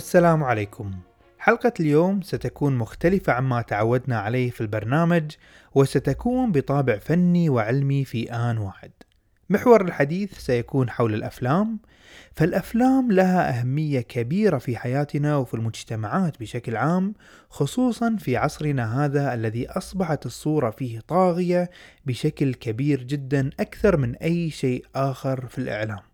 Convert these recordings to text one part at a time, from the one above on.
السلام عليكم. حلقة اليوم ستكون مختلفة عما تعودنا عليه في البرنامج وستكون بطابع فني وعلمي في آن واحد. محور الحديث سيكون حول الأفلام فالأفلام لها أهمية كبيرة في حياتنا وفي المجتمعات بشكل عام خصوصا في عصرنا هذا الذي أصبحت الصورة فيه طاغية بشكل كبير جدا أكثر من أي شيء آخر في الإعلام.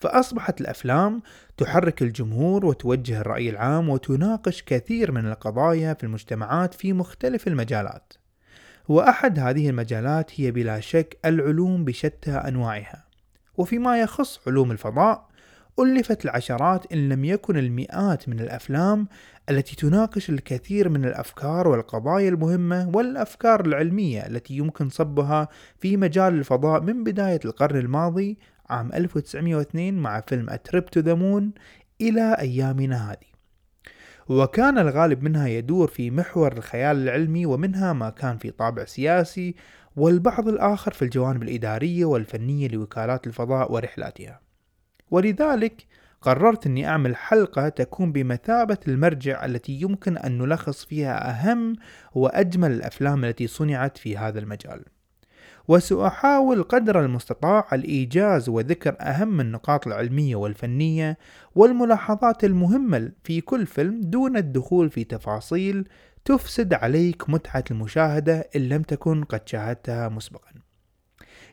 فأصبحت الأفلام تحرك الجمهور وتوجه الرأي العام وتناقش كثير من القضايا في المجتمعات في مختلف المجالات. وأحد هذه المجالات هي بلا شك العلوم بشتى أنواعها. وفيما يخص علوم الفضاء ألفت العشرات إن لم يكن المئات من الأفلام التي تناقش الكثير من الأفكار والقضايا المهمة والأفكار العلمية التي يمكن صبها في مجال الفضاء من بداية القرن الماضي عام 1902 مع فيلم A Trip to the Moon إلى أيامنا هذه. وكان الغالب منها يدور في محور الخيال العلمي ومنها ما كان في طابع سياسي والبعض الآخر في الجوانب الإدارية والفنية لوكالات الفضاء ورحلاتها. ولذلك قررت أني أعمل حلقة تكون بمثابة المرجع التي يمكن أن نلخص فيها أهم وأجمل الأفلام التي صنعت في هذا المجال. وسأحاول قدر المستطاع الإيجاز وذكر أهم النقاط العلمية والفنية والملاحظات المهمة في كل فيلم دون الدخول في تفاصيل تفسد عليك متعة المشاهدة إن لم تكن قد شاهدتها مسبقا.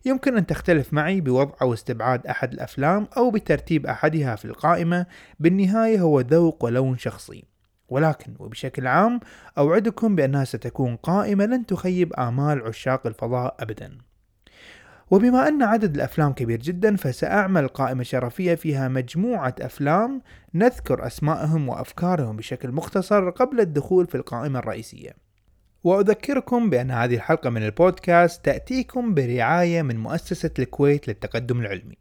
يمكن أن تختلف معي بوضع أو استبعاد أحد الأفلام أو بترتيب أحدها في القائمة بالنهاية هو ذوق ولون شخصي. ولكن وبشكل عام أوعدكم بأنها ستكون قائمة لن تخيب آمال عشاق الفضاء أبدا. وبما أن عدد الأفلام كبير جدا فسأعمل قائمة شرفية فيها مجموعة أفلام نذكر أسمائهم وأفكارهم بشكل مختصر قبل الدخول في القائمة الرئيسية. وأذكركم بأن هذه الحلقة من البودكاست تأتيكم برعاية من مؤسسة الكويت للتقدم العلمي.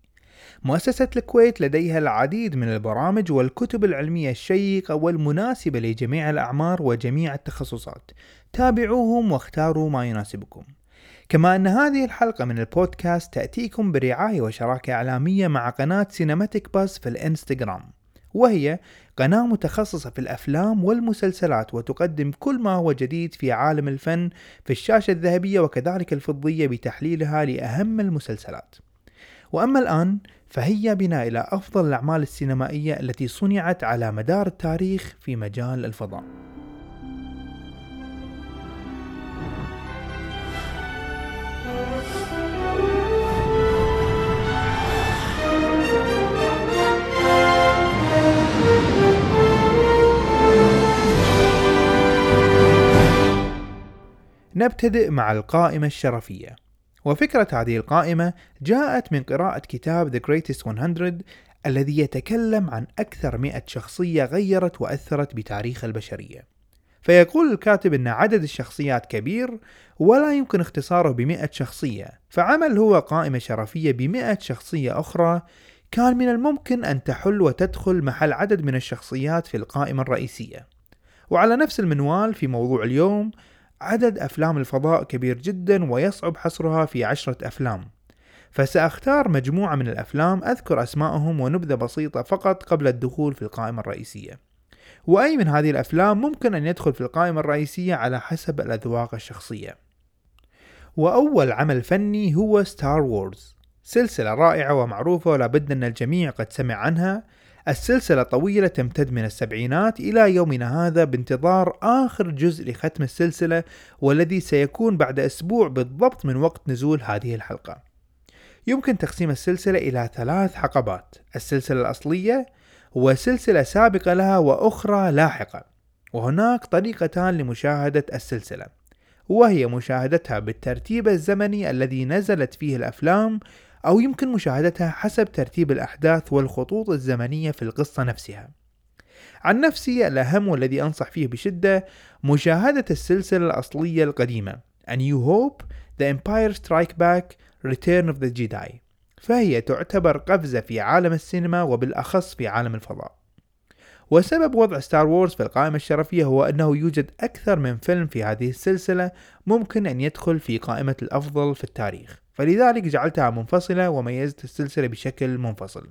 مؤسسة الكويت لديها العديد من البرامج والكتب العلمية الشيقة والمناسبة لجميع الأعمار وجميع التخصصات. تابعوهم واختاروا ما يناسبكم. كما أن هذه الحلقة من البودكاست تأتيكم برعاية وشراكة إعلامية مع قناة Cinematic Pass في الإنستغرام. وهي قناة متخصصة في الأفلام والمسلسلات وتقدم كل ما هو جديد في عالم الفن في الشاشة الذهبية وكذلك الفضية بتحليلها لأهم المسلسلات. وأما الآن فهيا بنا إلى أفضل الأعمال السينمائية التي صنعت على مدار التاريخ في مجال الفضاء. نبتدئ مع القائمة الشرفية. وفكرة هذه القائمة جاءت من قراءة كتاب The Greatest 100 الذي يتكلم عن أكثر 100 شخصية غيرت وأثرت بتاريخ البشرية. فيقول الكاتب أن عدد الشخصيات كبير ولا يمكن اختصاره بمئة شخصية فعمل هو قائمة شرفية بمئة شخصية أخرى كان من الممكن أن تحل وتدخل محل عدد من الشخصيات في القائمة الرئيسية. وعلى نفس المنوال في موضوع اليوم عدد أفلام الفضاء كبير جدا ويصعب حصرها في عشرة أفلام. فسأختار مجموعة من الأفلام أذكر أسماءهم ونبذة بسيطة فقط قبل الدخول في القائمة الرئيسية. وأي من هذه الأفلام ممكن أن يدخل في القائمة الرئيسية على حسب الأذواق الشخصية. وأول عمل فني هو Star Wars سلسلة رائعة ومعروفة ولابد أن الجميع قد سمع عنها. السلسلة طويلة تمتد من السبعينات إلى يومنا هذا بانتظار آخر جزء لختم السلسلة والذي سيكون بعد أسبوع بالضبط من وقت نزول هذه الحلقة. يمكن تقسيم السلسلة إلى ثلاث حقبات، السلسلة الأصلية وسلسلة سابقة لها وأخرى لاحقة، وهناك طريقتان لمشاهدة السلسلة، وهي مشاهدتها بالترتيب الزمني الذي نزلت فيه الأفلام أو يمكن مشاهدتها حسب ترتيب الأحداث والخطوط الزمنية في القصة نفسها. عن نفسي الأهم والذي أنصح فيه بشدة مشاهدة السلسلة الأصلية القديمة A New Hope The Empire Strike Back Return of the Jedi. فهي تعتبر قفزة في عالم السينما وبالأخص في عالم الفضاء. وسبب وضع ستار وورز في القائمة الشرفية هو أنه يوجد أكثر من فيلم في هذه السلسلة ممكن أن يدخل في قائمة الأفضل في التاريخ. فلذلك جعلتها منفصلة وميزت السلسلة بشكل منفصل.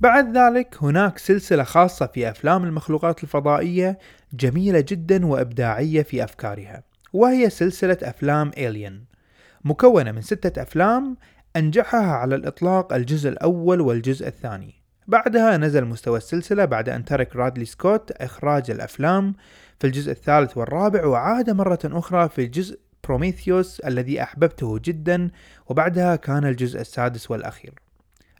بعد ذلك هناك سلسلة خاصة في أفلام المخلوقات الفضائية جميلة جدا وإبداعية في أفكارها وهي سلسلة أفلام إيليان مكونة من ستة أفلام أنجحها على الإطلاق الجزء الأول والجزء الثاني. بعدها نزل مستوى السلسلة بعد أن ترك رادلي سكوت إخراج الأفلام في الجزء الثالث والرابع وعاد مرة أخرى في الجزء بروميثيوس الذي أحببته جدا وبعدها كان الجزء السادس والأخير.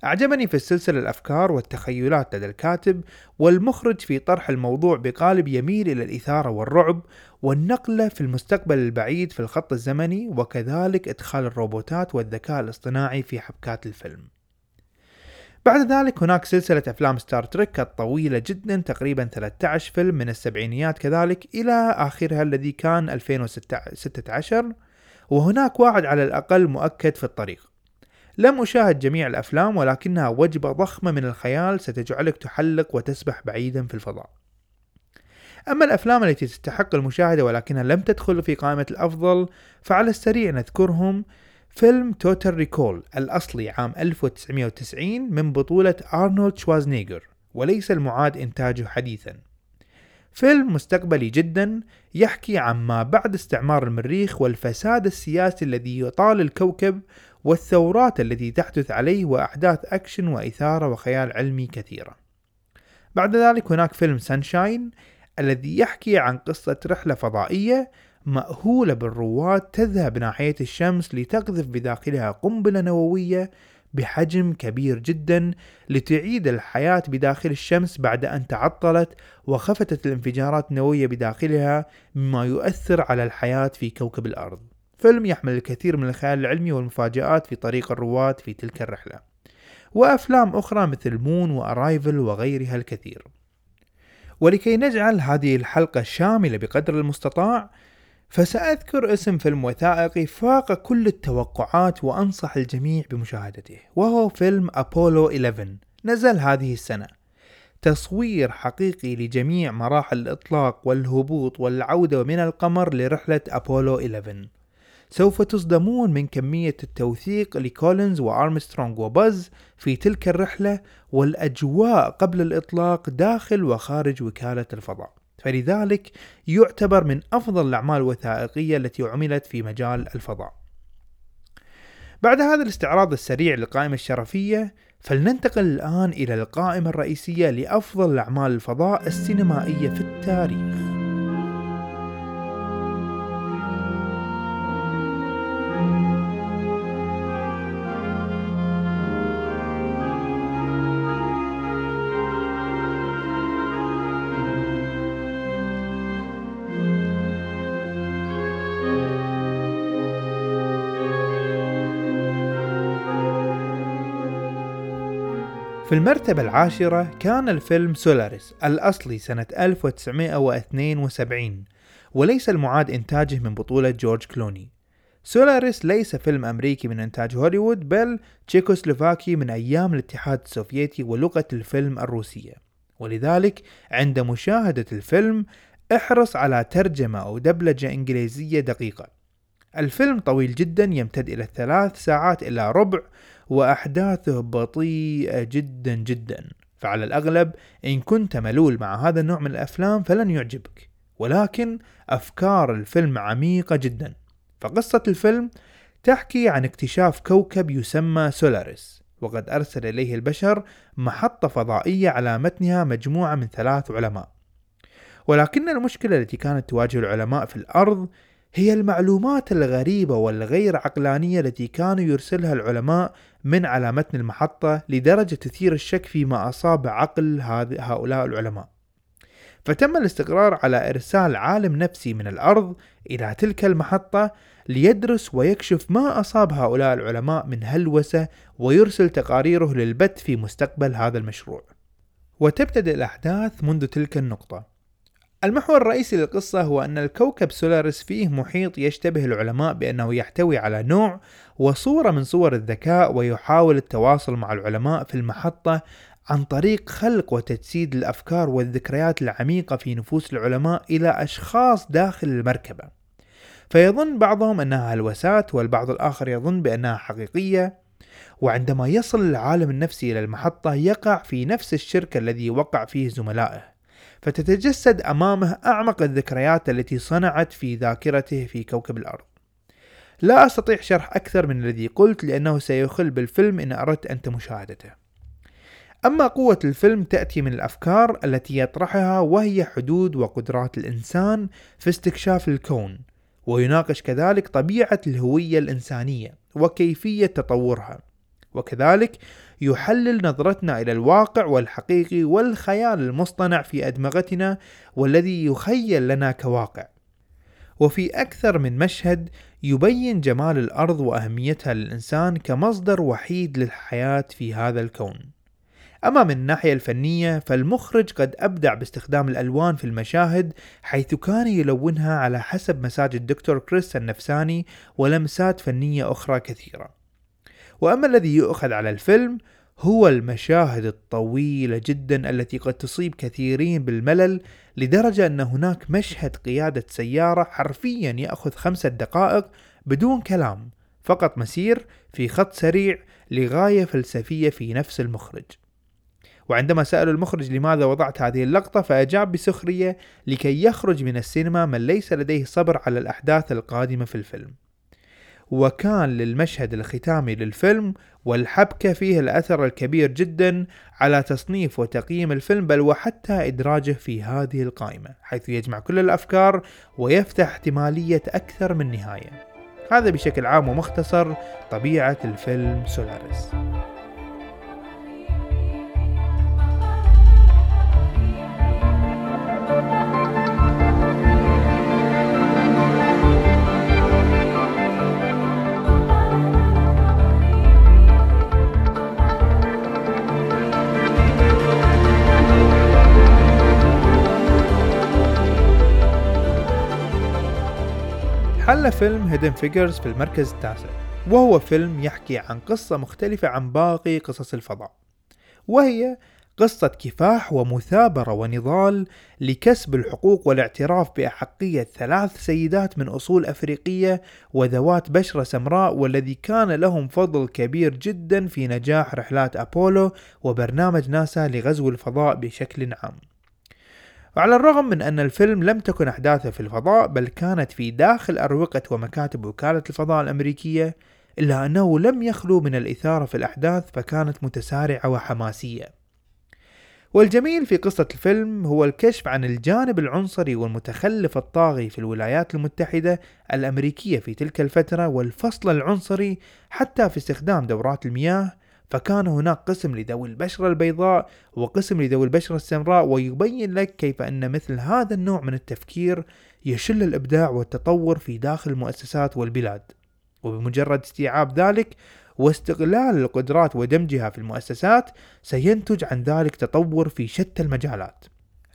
أعجبني في السلسلة الأفكار والتخيلات لدى الكاتب والمخرج في طرح الموضوع بقالب يميل إلى الإثارة والرعب والنقلة في المستقبل البعيد في الخط الزمني وكذلك إدخال الروبوتات والذكاء الاصطناعي في حبكات الفيلم. بعد ذلك هناك سلسلة أفلام Star Trek الطويلة جدا تقريبا 13 فيلم من السبعينيات كذلك إلى آخرها الذي كان 2016 وهناك واحد على الأقل مؤكد في الطريق. لم أشاهد جميع الأفلام ولكنها وجبة ضخمة من الخيال ستجعلك تحلق وتسبح بعيدا في الفضاء. أما الأفلام التي تستحق المشاهدة ولكنها لم تدخل في قائمة الأفضل فعلى السريع نذكرهم. فيلم Total Recall الأصلي عام 1990 من بطولة أرنولد شوارزنيجر وليس المعاد إنتاجه حديثا. فيلم مستقبلي جدا يحكي عن ما بعد استعمار المريخ والفساد السياسي الذي يطال الكوكب والثورات التي تحدث عليه وأحداث أكشن وإثارة وخيال علمي كثيرة. بعد ذلك هناك فيلم Sunshine الذي يحكي عن قصة رحلة فضائية مأهولة بالرواد تذهب ناحية الشمس لتقذف بداخلها قنبلة نووية بحجم كبير جدا لتعيد الحياة بداخل الشمس بعد أن تعطلت وخفتت الانفجارات النووية بداخلها مما يؤثر على الحياة في كوكب الأرض. فيلم يحمل الكثير من الخيال العلمي والمفاجآت في طريق الرواد في تلك الرحلة. وأفلام أخرى مثل مون وأرايفل وغيرها الكثير. ولكي نجعل هذه الحلقة شاملة بقدر المستطاع فسأذكر اسم فيلم وثائقي فاق كل التوقعات وأنصح الجميع بمشاهدته وهو فيلم أبولو 11 نزل هذه السنة. تصوير حقيقي لجميع مراحل الإطلاق والهبوط والعودة من القمر لرحلة أبولو 11 سوف تصدمون من كمية التوثيق لكولينز وأرمسترونغ وباز في تلك الرحلة والأجواء قبل الإطلاق داخل وخارج وكالة الفضاء. فلذلك يعتبر من أفضل الأعمال الوثائقية التي عملت في مجال الفضاء. بعد هذا الاستعراض السريع للقائمة الشرفية فلننتقل الآن إلى القائمة الرئيسية لأفضل أعمال الفضاء السينمائية في التاريخ. في المرتبة العاشرة كان الفيلم سولاريس الأصلي سنة 1972 وليس المعاد إنتاجه من بطولة جورج كلوني. سولاريس ليس فيلم أمريكي من إنتاج هوليوود بل تشيكوسلوفاكي من أيام الاتحاد السوفيتي ولغة الفيلم الروسية. ولذلك عند مشاهدة الفيلم احرص على ترجمة أو دبلجة إنجليزية دقيقة. الفيلم طويل جدا يمتد إلى ثلاث ساعات إلا ربع وأحداثه بطيئة جدا جدا. فعلى الأغلب إن كنت ملول مع هذا النوع من الأفلام فلن يعجبك ولكن أفكار الفيلم عميقة جدا. فقصة الفيلم تحكي عن اكتشاف كوكب يسمى سولاريس وقد أرسل إليه البشر محطة فضائية على متنها مجموعة من ثلاث علماء. ولكن المشكلة التي كانت تواجه العلماء في الأرض هي المعلومات الغريبة والغير عقلانية التي كانوا يرسلها العلماء من على متن المحطة لدرجة تثير الشك فيما أصاب عقل هؤلاء العلماء فتم الاستقرار على إرسال عالم نفسي من الأرض إلى تلك المحطة ليدرس ويكشف ما أصاب هؤلاء العلماء من هلوسة ويرسل تقاريره للبث في مستقبل هذا المشروع. وتبتدئ الأحداث منذ تلك النقطة. المحور الرئيسي للقصة هو أن الكوكب سولاريس فيه محيط يشتبه العلماء بأنه يحتوي على نوع وصورة من صور الذكاء ويحاول التواصل مع العلماء في المحطة عن طريق خلق وتجسيد الأفكار والذكريات العميقة في نفوس العلماء إلى أشخاص داخل المركبة. فيظن بعضهم أنها هلوسات والبعض الآخر يظن بأنها حقيقية وعندما يصل العالم النفسي إلى المحطة يقع في نفس الشرك الذي وقع فيه زملائه. فتتجسد أمامه أعمق الذكريات التي صنعت في ذاكرته في كوكب الأرض. لا أستطيع شرح أكثر من الذي قلت لأنه سيخل بالفيلم إن أردت أنت مشاهدته. أما قوة الفيلم تأتي من الأفكار التي يطرحها وهي حدود وقدرات الإنسان في استكشاف الكون ويناقش كذلك طبيعة الهوية الإنسانية وكيفية تطورها. وكذلك يحلل نظرتنا إلى الواقع والحقيقي والخيال المصطنع في أدمغتنا والذي يخيل لنا كواقع. وفي أكثر من مشهد يبين جمال الأرض وأهميتها للإنسان كمصدر وحيد للحياة في هذا الكون. أما من الناحية الفنية فالمخرج قد أبدع باستخدام الألوان في المشاهد حيث كان يلونها على حسب مساج الدكتور كريس النفساني ولمسات فنية أخرى كثيرة. وأما الذي يؤخذ على الفيلم هو المشاهد الطويلة جدا التي قد تصيب كثيرين بالملل لدرجة أن هناك مشهد قيادة سيارة حرفيا يأخذ خمسة دقائق بدون كلام فقط مسير في خط سريع لغاية فلسفية في نفس المخرج. وعندما سألوا المخرج لماذا وضعت هذه اللقطة فأجاب بسخرية لكي يخرج من السينما من ليس لديه صبر على الأحداث القادمة في الفيلم. وكان للمشهد الختامي للفيلم والحبكة فيه الأثر الكبير جدا على تصنيف وتقييم الفيلم بل وحتى إدراجه في هذه القائمة حيث يجمع كل الأفكار ويفتح احتمالية أكثر من نهاية. هذا بشكل عام ومختصر طبيعة الفيلم سولاريس. حل فيلم هيدن فيجرز في المركز التاسع وهو فيلم يحكي عن قصة مختلفة عن باقي قصص الفضاء وهي قصة كفاح ومثابرة ونضال لكسب الحقوق والاعتراف بأحقية ثلاث سيدات من أصول أفريقية وذوات بشرة سمراء والذي كان لهم فضل كبير جدا في نجاح رحلات أبولو وبرنامج ناسا لغزو الفضاء بشكل عام. وعلى الرغم من أن الفيلم لم تكن أحداثه في الفضاء بل كانت في داخل أروقة ومكاتب وكالة الفضاء الأمريكية إلا أنه لم يخلو من الإثارة في الأحداث فكانت متسارعة وحماسية. والجميل في قصة الفيلم هو الكشف عن الجانب العنصري والمتخلف الطاغي في الولايات المتحدة الأمريكية في تلك الفترة والفصل العنصري حتى في استخدام دورات المياه فكان هناك قسم لذوي البشرة البيضاء وقسم لذوي البشرة السمراء ويبين لك كيف أن مثل هذا النوع من التفكير يشل الإبداع والتطور في داخل المؤسسات والبلاد. وبمجرد استيعاب ذلك واستغلال القدرات ودمجها في المؤسسات سينتج عن ذلك تطور في شتى المجالات.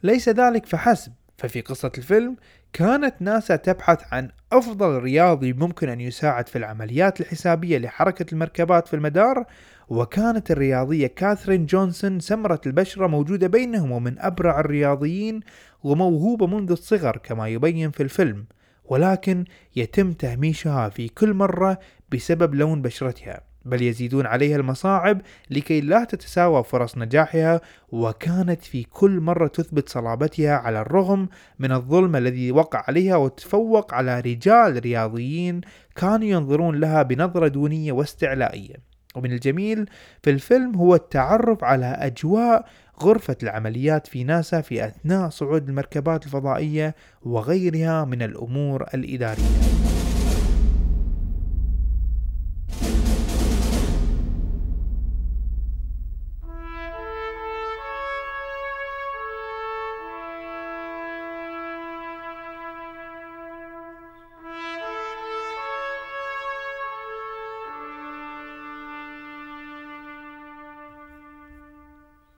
ليس ذلك فحسب ففي قصة الفيلم كانت ناسا تبحث عن أفضل رياضي ممكن أن يساعد في العمليات الحسابية لحركة المركبات في المدار وكانت الرياضية كاثرين جونسون سمراء البشرة موجودة بينهم ومن أبرع الرياضيين وموهوبة منذ الصغر كما يبين في الفيلم ولكن يتم تهميشها في كل مرة بسبب لون بشرتها بل يزيدون عليها المصاعب لكي لا تتساوى فرص نجاحها وكانت في كل مرة تثبت صلابتها على الرغم من الظلم الذي وقع عليها وتفوق على رجال رياضيين كانوا ينظرون لها بنظرة دونية واستعلائية. ومن الجميل في الفيلم هو التعرف على أجواء غرفة العمليات في ناسا في أثناء صعود المركبات الفضائية وغيرها من الأمور الإدارية.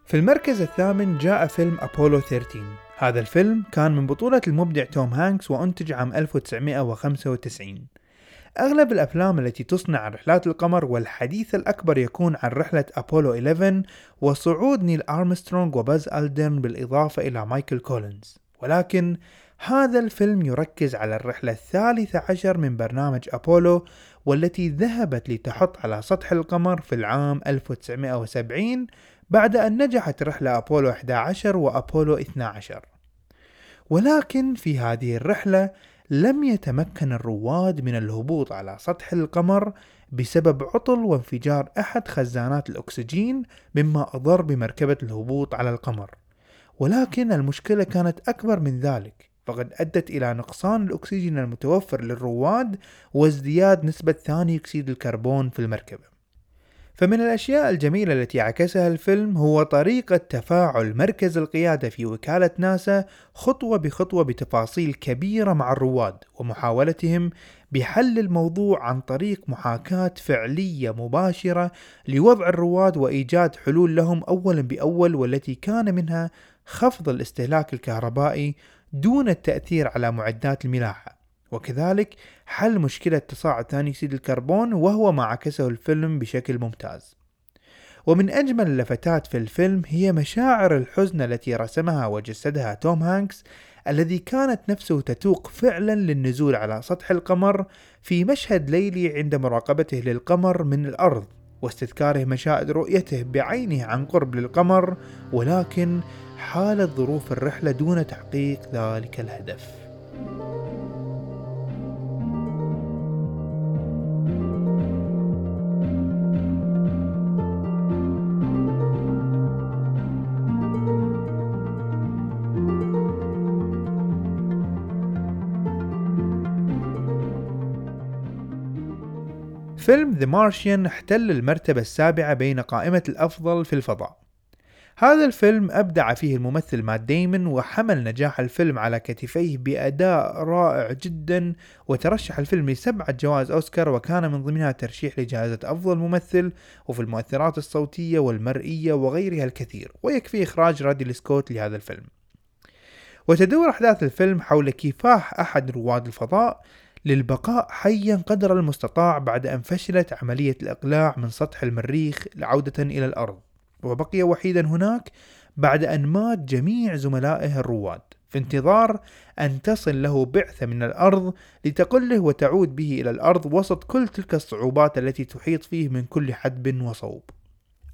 في المركز الثامن جاء فيلم أبولو 13 هذا الفيلم كان من بطولة المبدع توم هانكس وأنتج عام 1995 أغلب الأفلام التي تصنع عن رحلات القمر والحديث الأكبر يكون عن رحلة أبولو 11 وصعود نيل أرمسترونغ وباز ألدرن بالإضافة إلى مايكل كولينز. ولكن هذا الفيلم يركز على الرحلة الثالثة عشر من برنامج أبولو والتي ذهبت لتحط على سطح القمر في العام 1970 بعد أن نجحت رحلة أبولو 11 وأبولو 12 ولكن في هذه الرحلة لم يتمكن الرواد من الهبوط على سطح القمر بسبب عطل وانفجار أحد خزانات الأكسجين مما أضر بمركبة الهبوط على القمر. ولكن المشكلة كانت أكبر من ذلك فقد أدت إلى نقصان الأكسجين المتوفر للرواد وازدياد نسبة ثاني أكسيد الكربون في المركبة. فمن الأشياء الجميلة التي عكسها الفيلم هو طريقة تفاعل مركز القيادة في وكالة ناسا خطوة بخطوة بتفاصيل كبيرة مع الرواد ومحاولتهم بحل الموضوع عن طريق محاكاة فعلية مباشرة لوضع الرواد وإيجاد حلول لهم أولا بأول والتي كان منها خفض الاستهلاك الكهربائي دون التأثير على معدات الملاحة. وكذلك حل مشكلة تصاعد ثاني أكسيد الكربون وهو ما عكسه الفيلم بشكل ممتاز. ومن أجمل اللفتات في الفيلم هي مشاعر الحزن التي رسمها وجسدها توم هانكس الذي كانت نفسه تتوق فعلا للنزول على سطح القمر في مشهد ليلي عند مراقبته للقمر من الأرض واستذكاره مشاهد رؤيته بعينه عن قرب للقمر ولكن حالت ظروف الرحلة دون تحقيق ذلك الهدف. فيلم The Martian احتل المرتبة السابعة بين قائمة الأفضل في الفضاء. هذا الفيلم أبدع فيه الممثل مات ديمون وحمل نجاح الفيلم على كتفيه بأداء رائع جدا وترشح الفيلم لسبعة جوائز أوسكار وكان من ضمنها ترشيح لجائزة أفضل ممثل وفي المؤثرات الصوتية والمرئية وغيرها الكثير ويكفي إخراج ريدلي سكوت لهذا الفيلم. وتدور أحداث الفيلم حول كفاح أحد رواد الفضاء للبقاء حيا قدر المستطاع بعد أن فشلت عملية الإقلاع من سطح المريخ عودة إلى الأرض وبقي وحيدا هناك بعد أن مات جميع زملائه الرواد في انتظار أن تصل له بعثة من الأرض لتقله وتعود به إلى الأرض وسط كل تلك الصعوبات التي تحيط فيه من كل حدب وصوب.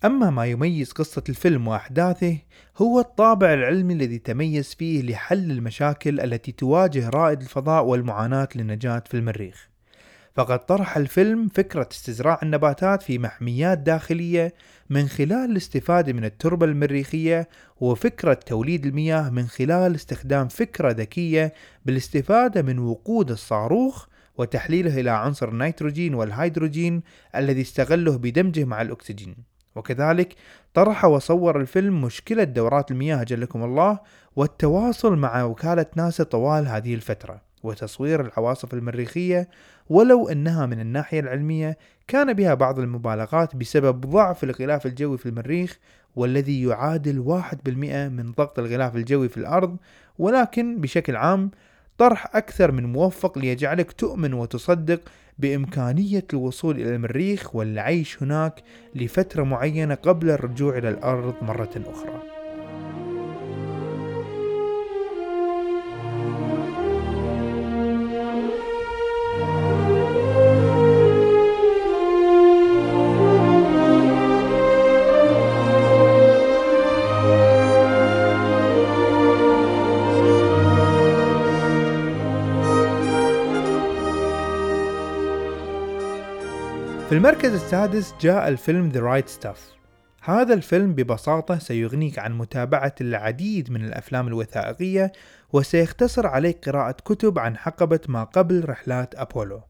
أما ما يميز قصة الفيلم وأحداثه هو الطابع العلمي الذي تميز فيه لحل المشاكل التي تواجه رائد الفضاء والمعاناة للنجاة في المريخ. فقد طرح الفيلم فكرة استزراع النباتات في محميات داخلية من خلال الاستفادة من التربة المريخية وفكرة توليد المياه من خلال استخدام فكرة ذكية بالاستفادة من وقود الصاروخ وتحليله إلى عنصر النيتروجين والهيدروجين الذي استغله بدمجه مع الأكسجين. وكذلك طرح وصور الفيلم مشكلة دورات المياه جلكم الله والتواصل مع وكالة ناسا طوال هذه الفترة وتصوير العواصف المريخية ولو أنها من الناحية العلمية كان بها بعض المبالغات بسبب ضعف الغلاف الجوي في المريخ والذي يعادل واحد بالمئة من ضغط الغلاف الجوي في الأرض ولكن بشكل عام طرح أكثر من موفق ليجعلك تؤمن وتصدق بإمكانية الوصول إلى المريخ والعيش هناك لفترة معينة قبل الرجوع إلى الأرض مرة أخرى. في المركز السادس جاء الفيلم The Right Stuff. هذا الفيلم ببساطة سيغنيك عن متابعة العديد من الأفلام الوثائقية وسيختصر عليك قراءة كتب عن حقبة ما قبل رحلات أبولو.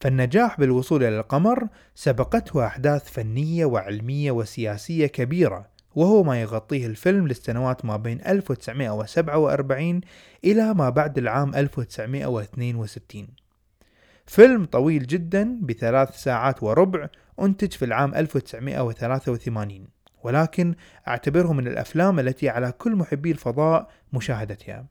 فالنجاح بالوصول إلى القمر سبقته أحداث فنية وعلمية وسياسية كبيرة وهو ما يغطيه الفيلم للسنوات ما بين 1947 إلى ما بعد العام 1962 فيلم طويل جدا بثلاث ساعات وربع أنتج في العام 1983 ولكن أعتبره من الأفلام التي على كل محبي الفضاء مشاهدتها.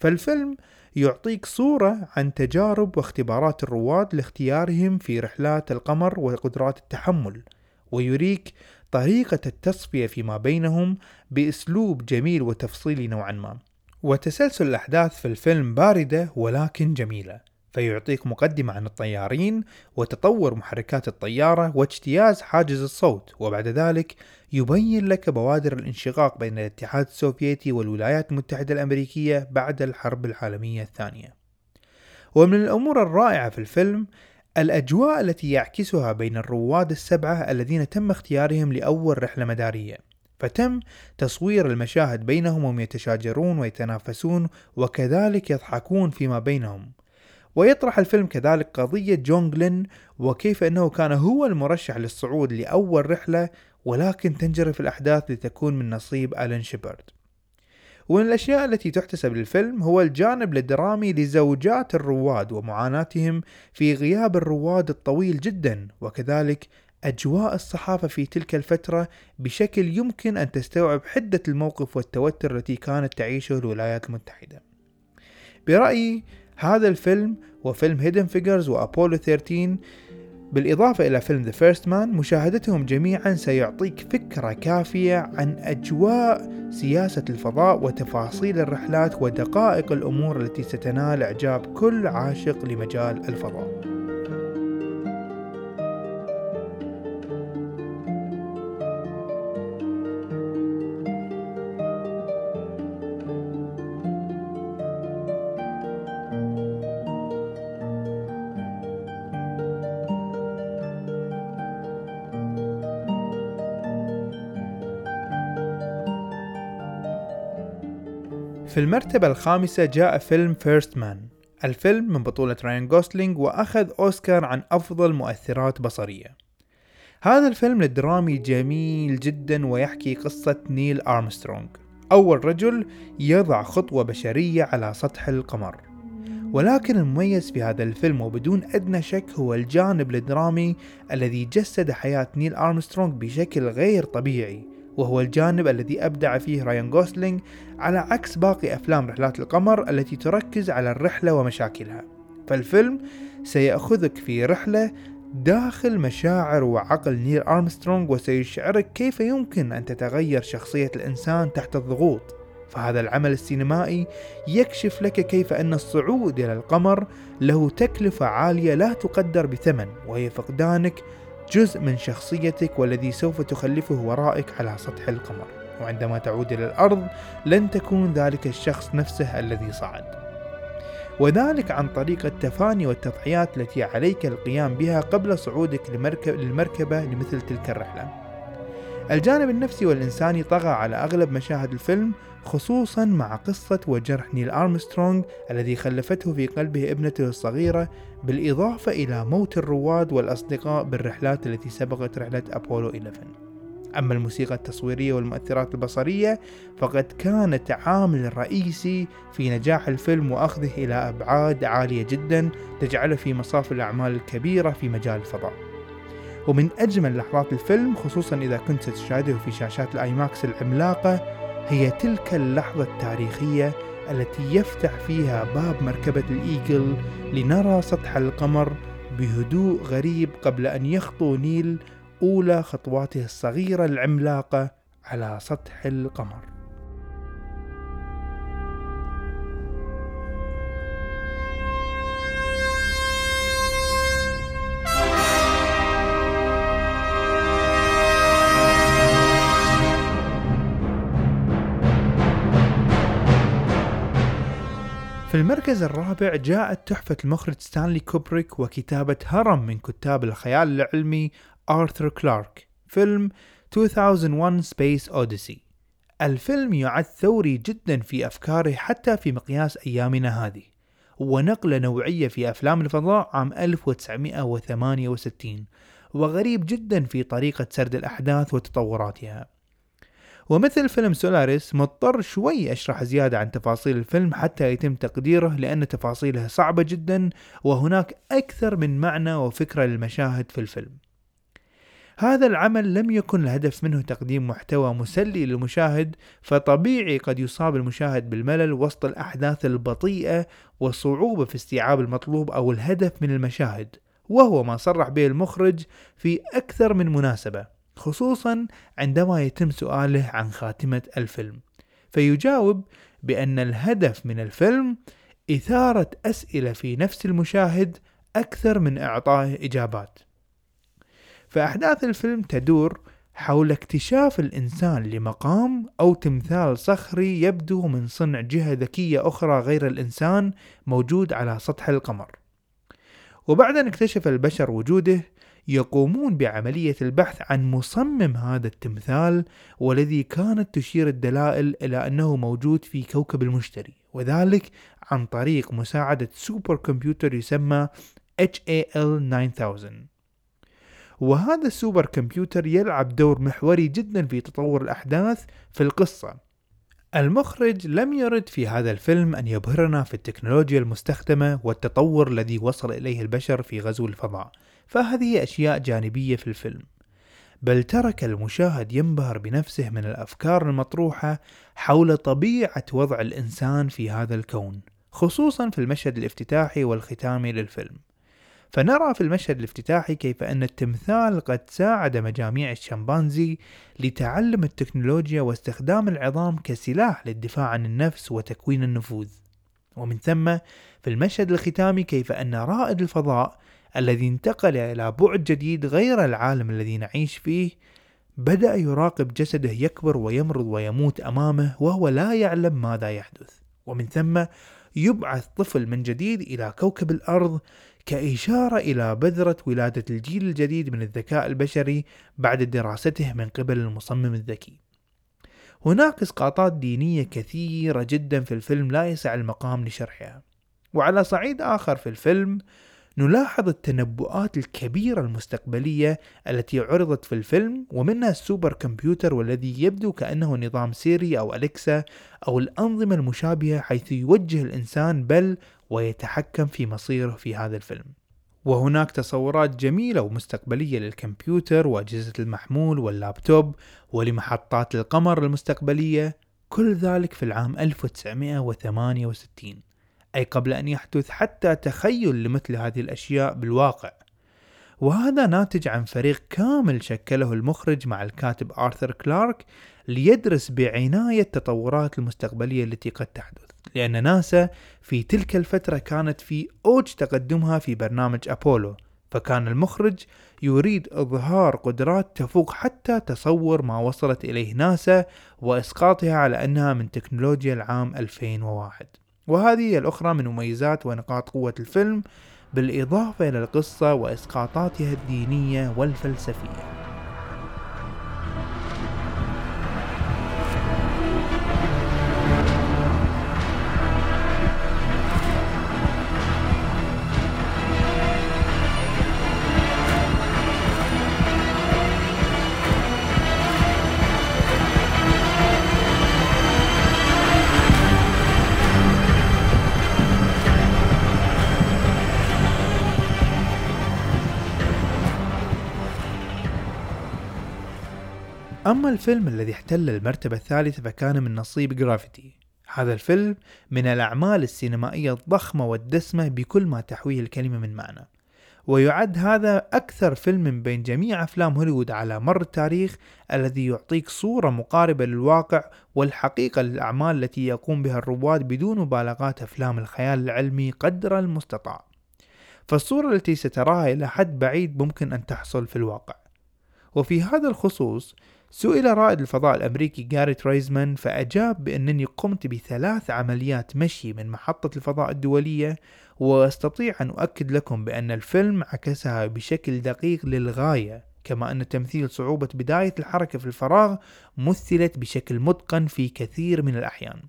فالفيلم يعطيك صورة عن تجارب واختبارات الرواد لاختيارهم في رحلات القمر وقدرات التحمل ويريك طريقة التصفية فيما بينهم بأسلوب جميل وتفصيلي نوعا ما. وتسلسل الأحداث في الفيلم باردة ولكن جميلة. فيعطيك مقدمة عن الطيارين وتطور محركات الطيارة واجتياز حاجز الصوت وبعد ذلك يبين لك بوادر الانشقاق بين الاتحاد السوفيتي والولايات المتحدة الأمريكية بعد الحرب العالمية الثانية. ومن الأمور الرائعة في الفيلم الأجواء التي يعكسها بين الرواد السبعة الذين تم اختيارهم لأول رحلة مدارية. فتم تصوير المشاهد بينهم وهم يتشاجرون ويتنافسون وكذلك يضحكون فيما بينهم. ويطرح الفيلم كذلك قضية جون جلين وكيف أنه كان هو المرشح للصعود لأول رحلة ولكن تنجرف الأحداث لتكون من نصيب ألين شيبرد. ومن الأشياء التي تحتسب للفيلم هو الجانب الدرامي لزوجات الرواد ومعاناتهم في غياب الرواد الطويل جدا وكذلك أجواء الصحافة في تلك الفترة بشكل يمكن أن تستوعب حدة الموقف والتوتر التي كانت تعيشه الولايات المتحدة. برأيي هذا الفيلم وفيلم هيدن فيجرز وأبولو 13 بالإضافة إلى فيلم The First Man مشاهدتهم جميعا سيعطيك فكرة كافية عن أجواء سياسة الفضاء وتفاصيل الرحلات ودقائق الأمور التي ستنال إعجاب كل عاشق لمجال الفضاء. في المرتبة الخامسة جاء فيلم First Man الفيلم من بطولة رايان غوسلينج وأخذ أوسكار عن أفضل مؤثرات بصرية. هذا الفيلم الدرامي جميل جدا ويحكي قصة نيل أرمسترونغ. أول رجل يضع خطوة بشرية على سطح القمر. ولكن المميز في هذا الفيلم وبدون أدنى شك هو الجانب الدرامي الذي جسد حياة نيل أرمسترونغ بشكل غير طبيعي. وهو الجانب الذي أبدع فيه رايان غوسلينج على عكس باقي أفلام رحلات القمر التي تركز على الرحلة ومشاكلها. فالفيلم سيأخذك في رحلة داخل مشاعر وعقل نيل أرمسترونغ وسيشعرك كيف يمكن أن تتغير شخصية الإنسان تحت الضغوط. فهذا العمل السينمائي يكشف لك كيف أن الصعود إلى القمر له تكلفة عالية لا تقدر بثمن وهي فقدانك جزء من شخصيتك والذي سوف تخلفه ورائك على سطح القمر. وعندما تعود إلى الأرض لن تكون ذلك الشخص نفسه الذي صعد. وذلك عن طريق التفاني والتضحيات التي عليك القيام بها قبل صعودك للمركبة لمثل تلك الرحلة. الجانب النفسي والإنساني طغى على أغلب مشاهد الفيلم خصوصا مع قصة وجرح نيل أرمسترونغ الذي خلفته في قلبه ابنته الصغيرة بالإضافة إلى موت الرواد والأصدقاء بالرحلات التي سبقت رحلة أبولو 11 أما الموسيقى التصويرية والمؤثرات البصرية فقد كانت عامل رئيسي في نجاح الفيلم وأخذه إلى أبعاد عالية جدا تجعله في مصاف الأعمال الكبيرة في مجال الفضاء. ومن أجمل لحظات الفيلم خصوصا إذا كنت تشاهده في شاشات الآي ماكس العملاقة هي تلك اللحظة التاريخية التي يفتح فيها باب مركبة الإيجل لنرى سطح القمر بهدوء غريب قبل أن يخطو نيل أولى خطواته الصغيرة العملاقة على سطح القمر. المركز الرابع جاءت تحفة المخرج ستانلي كوبريك وكتابة هرم من كتاب الخيال العلمي آرثر كلارك فيلم 2001 Space Odyssey. الفيلم يعد ثوري جدا في أفكاره حتى في مقياس أيامنا هذه ونقلة نوعية في أفلام الفضاء عام 1968 وغريب جدا في طريقة سرد الأحداث وتطوراتها. ومثل فيلم سولاريس مضطر شوي أشرح زيادة عن تفاصيل الفيلم حتى يتم تقديره لأن تفاصيله صعبة جدا وهناك أكثر من معنى وفكرة للمشاهد في الفيلم. هذا العمل لم يكن الهدف منه تقديم محتوى مسلي للمشاهد فطبيعي قد يصاب المشاهد بالملل وسط الأحداث البطيئة والصعوبة في استيعاب المطلوب أو الهدف من المشاهد وهو ما صرح به المخرج في أكثر من مناسبة. خصوصا عندما يتم سؤاله عن خاتمة الفيلم. فيجاوب بأن الهدف من الفيلم إثارة أسئلة في نفس المشاهد أكثر من إعطائه إجابات. فأحداث الفيلم تدور حول اكتشاف الإنسان لمقام أو تمثال صخري يبدو من صنع جهة ذكية أخرى غير الإنسان موجود على سطح القمر. وبعد أن اكتشف البشر وجوده يقومون بعملية البحث عن مصمم هذا التمثال والذي كانت تشير الدلائل إلى أنه موجود في كوكب المشتري وذلك عن طريق مساعدة سوبر كمبيوتر يسمى HAL 9000 وهذا السوبر كمبيوتر يلعب دور محوري جدا في تطور الأحداث في القصة. المخرج لم يرد في هذا الفيلم أن يبهرنا في التكنولوجيا المستخدمة والتطور الذي وصل إليه البشر في غزو الفضاء. فهذه أشياء جانبية في الفيلم. بل ترك المشاهد ينبهر بنفسه من الأفكار المطروحة حول طبيعة وضع الإنسان في هذا الكون خصوصا في المشهد الافتتاحي والختامي للفيلم. فنرى في المشهد الافتتاحي كيف أن التمثال قد ساعد مجاميع الشمبانزي لتعلم التكنولوجيا واستخدام العظام كسلاح للدفاع عن النفس وتكوين النفوذ. ومن ثم في المشهد الختامي كيف أن رائد الفضاء الذي انتقل إلى بعد جديد غير العالم الذي نعيش فيه بدأ يراقب جسده يكبر ويمرض ويموت أمامه وهو لا يعلم ماذا يحدث ومن ثم يبعث طفل من جديد إلى كوكب الأرض كإشارة إلى بذرة ولادة الجيل الجديد من الذكاء البشري بعد دراسته من قبل المصمم الذكي. هناك إسقاطات دينية كثيرة جدا في الفيلم لا يسع المقام لشرحها. وعلى صعيد آخر في الفيلم نلاحظ التنبؤات الكبيرة المستقبلية التي عرضت في الفيلم ومنها ال super computer والذي يبدو كأنه نظام Siri أو Alexa أو الأنظمة المشابهة حيث يوجه الإنسان بل ويتحكم في مصيره في هذا الفيلم. وهناك تصورات جميلة ومستقبلية للكمبيوتر وأجهزة المحمول واللابتوب ولمحطات القمر المستقبلية كل ذلك في العام 1968 أي قبل أن يحدث حتى تخيل لمثل هذه الأشياء بالواقع. وهذا ناتج عن فريق كامل شكله المخرج مع الكاتب آرثر كلارك ليدرس بعناية التطورات المستقبلية التي قد تحدث. لأن ناسا في تلك الفترة كانت في أوج تقدمها في برنامج أبولو فكان المخرج يريد إظهار قدرات تفوق حتى تصور ما وصلت إليه ناسا وإسقاطها على أنها من تكنولوجيا العام 2001 وهذه الأخرى من مميزات ونقاط قوة الفيلم بالإضافة إلى القصة وإسقاطاتها الدينية والفلسفية. أما الفيلم الذي احتل المرتبة الثالثة فكان من نصيب جرافيتي. هذا الفيلم من الأعمال السينمائية الضخمة والدسمة بكل ما تحويه الكلمة من معنى. ويعد هذا أكثر فيلم من بين جميع أفلام هوليوود على مر التاريخ الذي يعطيك صورة مقاربة للواقع والحقيقة للأعمال التي يقوم بها الرواد بدون مبالغات أفلام الخيال العلمي قدر المستطاع. فالصورة التي ستراها إلى حد بعيد ممكن أن تحصل في الواقع. وفي هذا الخصوص سئل رائد الفضاء الأمريكي جاريت رايزمان فأجاب بأنني قمت بثلاث عمليات مشي من محطة الفضاء الدولية وأستطيع أن أؤكد لكم بأن الفيلم عكسها بشكل دقيق للغاية كما أن تمثيل صعوبة بداية الحركة في الفراغ مثلت بشكل متقن في كثير من الأحيان.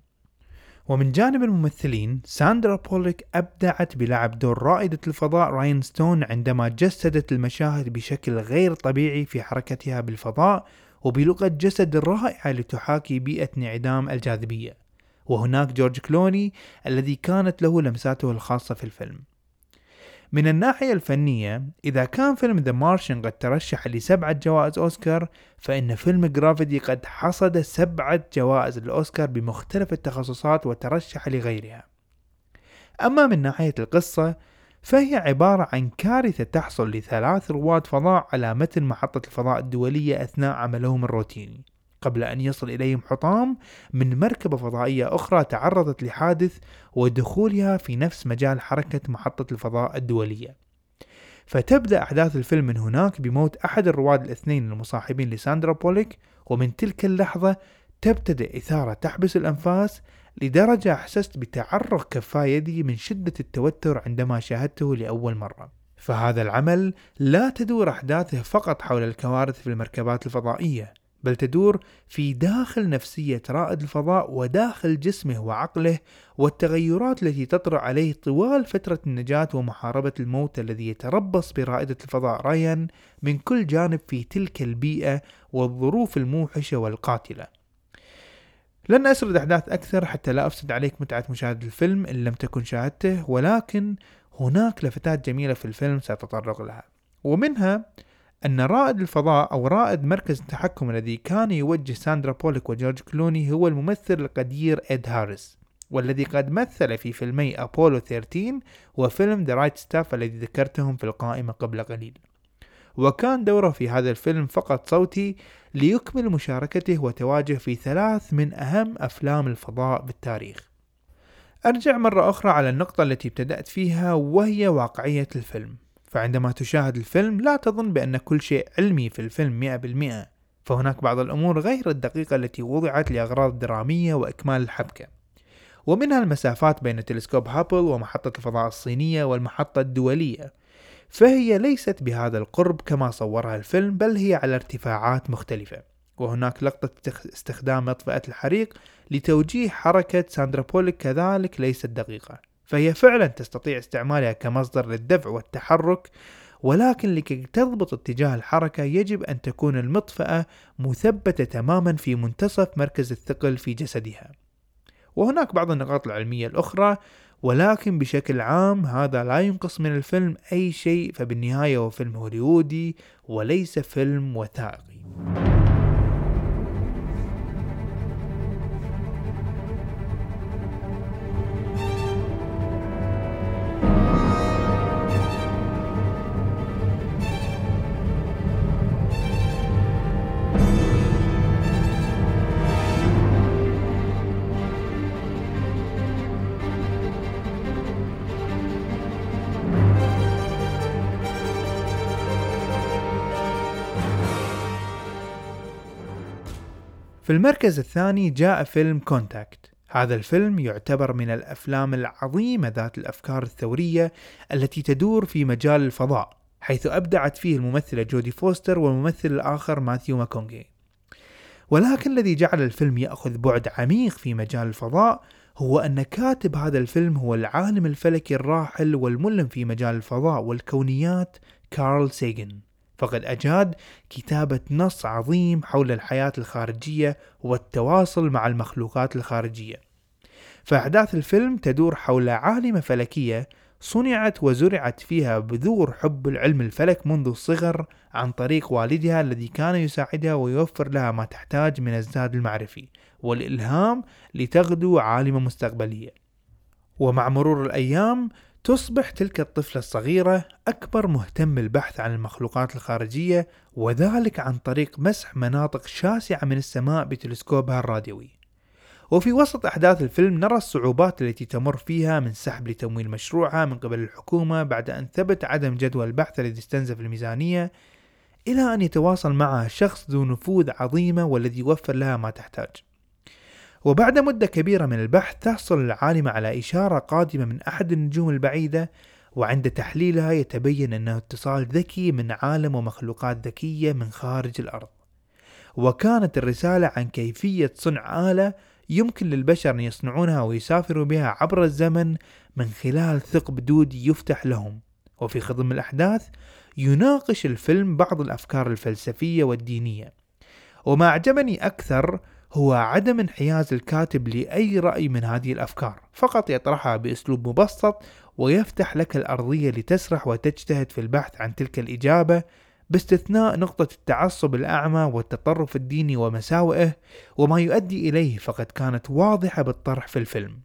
ومن جانب الممثلين ساندرا بوليك أبدعت بلعب دور رائدة الفضاء راين ستون عندما جسدت المشاهد بشكل غير طبيعي في حركتها بالفضاء وبلغة جسد رائعة لتحاكي بيئة انعدام الجاذبية. وهناك جورج كلوني الذي كانت له لمساته الخاصة في الفيلم. من الناحية الفنية إذا كان فيلم The Martian قد ترشح لسبعة جوائز أوسكار فإن فيلم Gravity قد حصد سبعة جوائز الأوسكار بمختلف التخصصات وترشح لغيرها. أما من ناحية القصة فهي عبارة عن كارثة تحصل لثلاث رواد فضاء على متن محطة الفضاء الدولية أثناء عملهم الروتيني. قبل أن يصل إليهم حطام من مركبة فضائية أخرى تعرضت لحادث ودخولها في نفس مجال حركة محطة الفضاء الدولية. فتبدأ أحداث الفيلم من هناك بموت أحد الرواد الاثنين المصاحبين لساندرا بوليك ومن تلك اللحظة تبتدأ إثارة تحبس الأنفاس لدرجة أحسست بتعرق كفاي يدي من شدة التوتر عندما شاهدته لأول مرة فهذا العمل لا تدور أحداثه فقط حول الكوارث في المركبات الفضائية بل تدور في داخل نفسية رائد الفضاء وداخل جسمه وعقله والتغيرات التي تطرأ عليه طوال فترة النجاة ومحاربة الموت الذي يتربص برائدة الفضاء رايان من كل جانب في تلك البيئة والظروف الموحشة والقاتلة. لن أسرد أحداث أكثر حتى لا أفسد عليك متعة مشاهدة الفيلم إن لم تكن شاهدته ولكن هناك لفتات جميلة في الفيلم سأتطرق لها. ومنها أن رائد الفضاء أو رائد مركز التحكم الذي كان يوجه ساندرا بوليك وجورج كلوني هو الممثل القدير إد هاريس والذي قد مثل في فيلمي أبولو 13 وفيلم The Right Stuff الذي ذكرتهم في القائمة قبل قليل. وكان دوره في هذا الفيلم فقط صوتي ليكمل مشاركته وتواجده في ثلاث من أهم أفلام الفضاء بالتاريخ. أرجع مرة أخرى على النقطة التي ابتدأت فيها وهي واقعية الفيلم. فعندما تشاهد الفيلم لا تظن بأن كل شيء علمي في الفيلم مئة بالمئة. فهناك بعض الأمور غير الدقيقة التي وضعت لأغراض درامية وإكمال الحبكة. ومنها المسافات بين تلسكوب هابل ومحطة الفضاء الصينية والمحطة الدولية. فهي ليست بهذا القرب كما صورها الفيلم بل هي على ارتفاعات مختلفة. وهناك لقطة استخدام مطفئة الحريق لتوجيه حركة ساندرا بوليك كذلك ليست دقيقة. فهي فعلا تستطيع استعمالها كمصدر للدفع والتحرك ولكن لكي تضبط اتجاه الحركة يجب أن تكون المطفأة مثبتة تماما في منتصف مركز الثقل في جسدها. وهناك بعض النقاط العلمية الأخرى ولكن بشكل عام هذا لا ينقص من الفيلم أي شيء فبالنهاية هو فيلم هوليوودي وليس فيلم وثائقي. في المركز الثاني جاء فيلم Contact هذا الفيلم يعتبر من الأفلام العظيمة ذات الأفكار الثورية التي تدور في مجال الفضاء حيث أبدعت فيه الممثلة جودي فوستر والممثل الآخر ماثيو ماكونجي. ولكن الذي جعل الفيلم يأخذ بعد عميق في مجال الفضاء هو أن كاتب هذا الفيلم هو العالم الفلكي الراحل والملم في مجال الفضاء والكونيات كارل سيجن. فقد أجاد كتابة نص عظيم حول الحياة الخارجية والتواصل مع المخلوقات الخارجية. فأحداث الفيلم تدور حول عالمة فلكية صنعت وزرعت فيها بذور حب العلم الفلك منذ الصغر عن طريق والدها الذي كان يساعدها ويوفر لها ما تحتاج من الزاد المعرفي والإلهام لتغدو عالمة مستقبلية. ومع مرور الأيام تصبح تلك الطفلة الصغيرة أكبر مهتم بالبحث عن المخلوقات الخارجية وذلك عن طريق مسح مناطق شاسعة من السماء بتلسكوبها الراديوي. وفي وسط أحداث الفيلم نرى الصعوبات التي تمر فيها من سحب لتمويل مشروعها من قبل الحكومة بعد أن ثبت عدم جدوى البحث الذي استنزف الميزانية إلى أن يتواصل معها شخص ذو نفوذ عظيمة والذي يوفر لها ما تحتاج. وبعد مدة كبيرة من البحث تحصل العالمة على إشارة قادمة من أحد النجوم البعيدة وعند تحليلها يتبين أنه اتصال ذكي من عالم ومخلوقات ذكية من خارج الأرض. وكانت الرسالة عن كيفية صنع آلة يمكن للبشر أن يصنعونها ويسافروا بها عبر الزمن من خلال ثقب دودي يفتح لهم. وفي خضم الأحداث يناقش الفيلم بعض الأفكار الفلسفية والدينية. وما أعجبني أكثر هو عدم انحياز الكاتب لأي رأي من هذه الأفكار فقط يطرحها بأسلوب مبسط ويفتح لك الأرضية لتسرح وتجتهد في البحث عن تلك الإجابة باستثناء نقطة التعصب الأعمى والتطرف الديني ومساوئه وما يؤدي إليه فقد كانت واضحة بالطرح في الفيلم.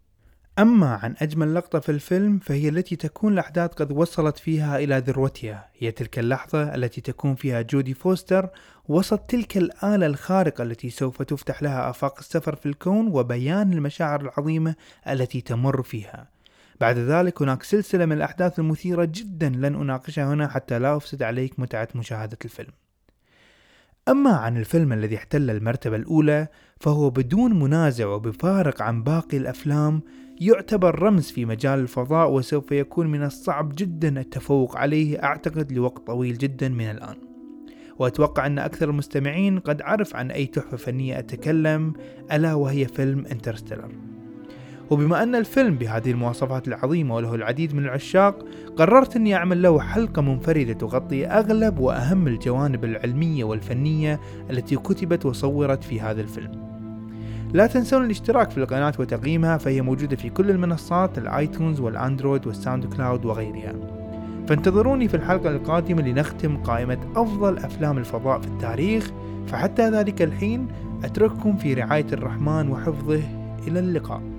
أما عن أجمل لقطة في الفيلم فهي التي تكون الأحداث قد وصلت فيها إلى ذروتها هي تلك اللحظة التي تكون فيها جودي فوستر وسط تلك الآلة الخارقة التي سوف تفتح لها آفاق السفر في الكون وبيان المشاعر العظيمة التي تمر فيها. بعد ذلك هناك سلسلة من الأحداث المثيرة جدا لن أناقشها هنا حتى لا أفسد عليك متعة مشاهدة الفيلم. أما عن الفيلم الذي احتل المرتبة الأولى فهو بدون منازع وبفارق عن باقي الأفلام يعتبر رمز في مجال الفضاء وسوف يكون من الصعب جدا التفوق عليه أعتقد لوقت طويل جدا من الآن. وأتوقع أن أكثر المستمعين قد عرف عن أي تحفة فنية أتكلم ألا وهي فيلم Interstellar. وبما أن الفيلم بهذه المواصفات العظيمة وله العديد من العشاق قررت أني أعمل له حلقة منفردة تغطي أغلب وأهم الجوانب العلمية والفنية التي كتبت وصورت في هذا الفيلم. لا تنسون الاشتراك في القناة وتقييمها فهي موجودة في كل المنصات ال iTunes وال Android وال SoundCloud وغيرها. فانتظروني في الحلقة القادمة لنختم قائمة أفضل أفلام الفضاء في التاريخ. فحتى ذلك الحين أترككم في رعاية الرحمن وحفظه. إلى اللقاء.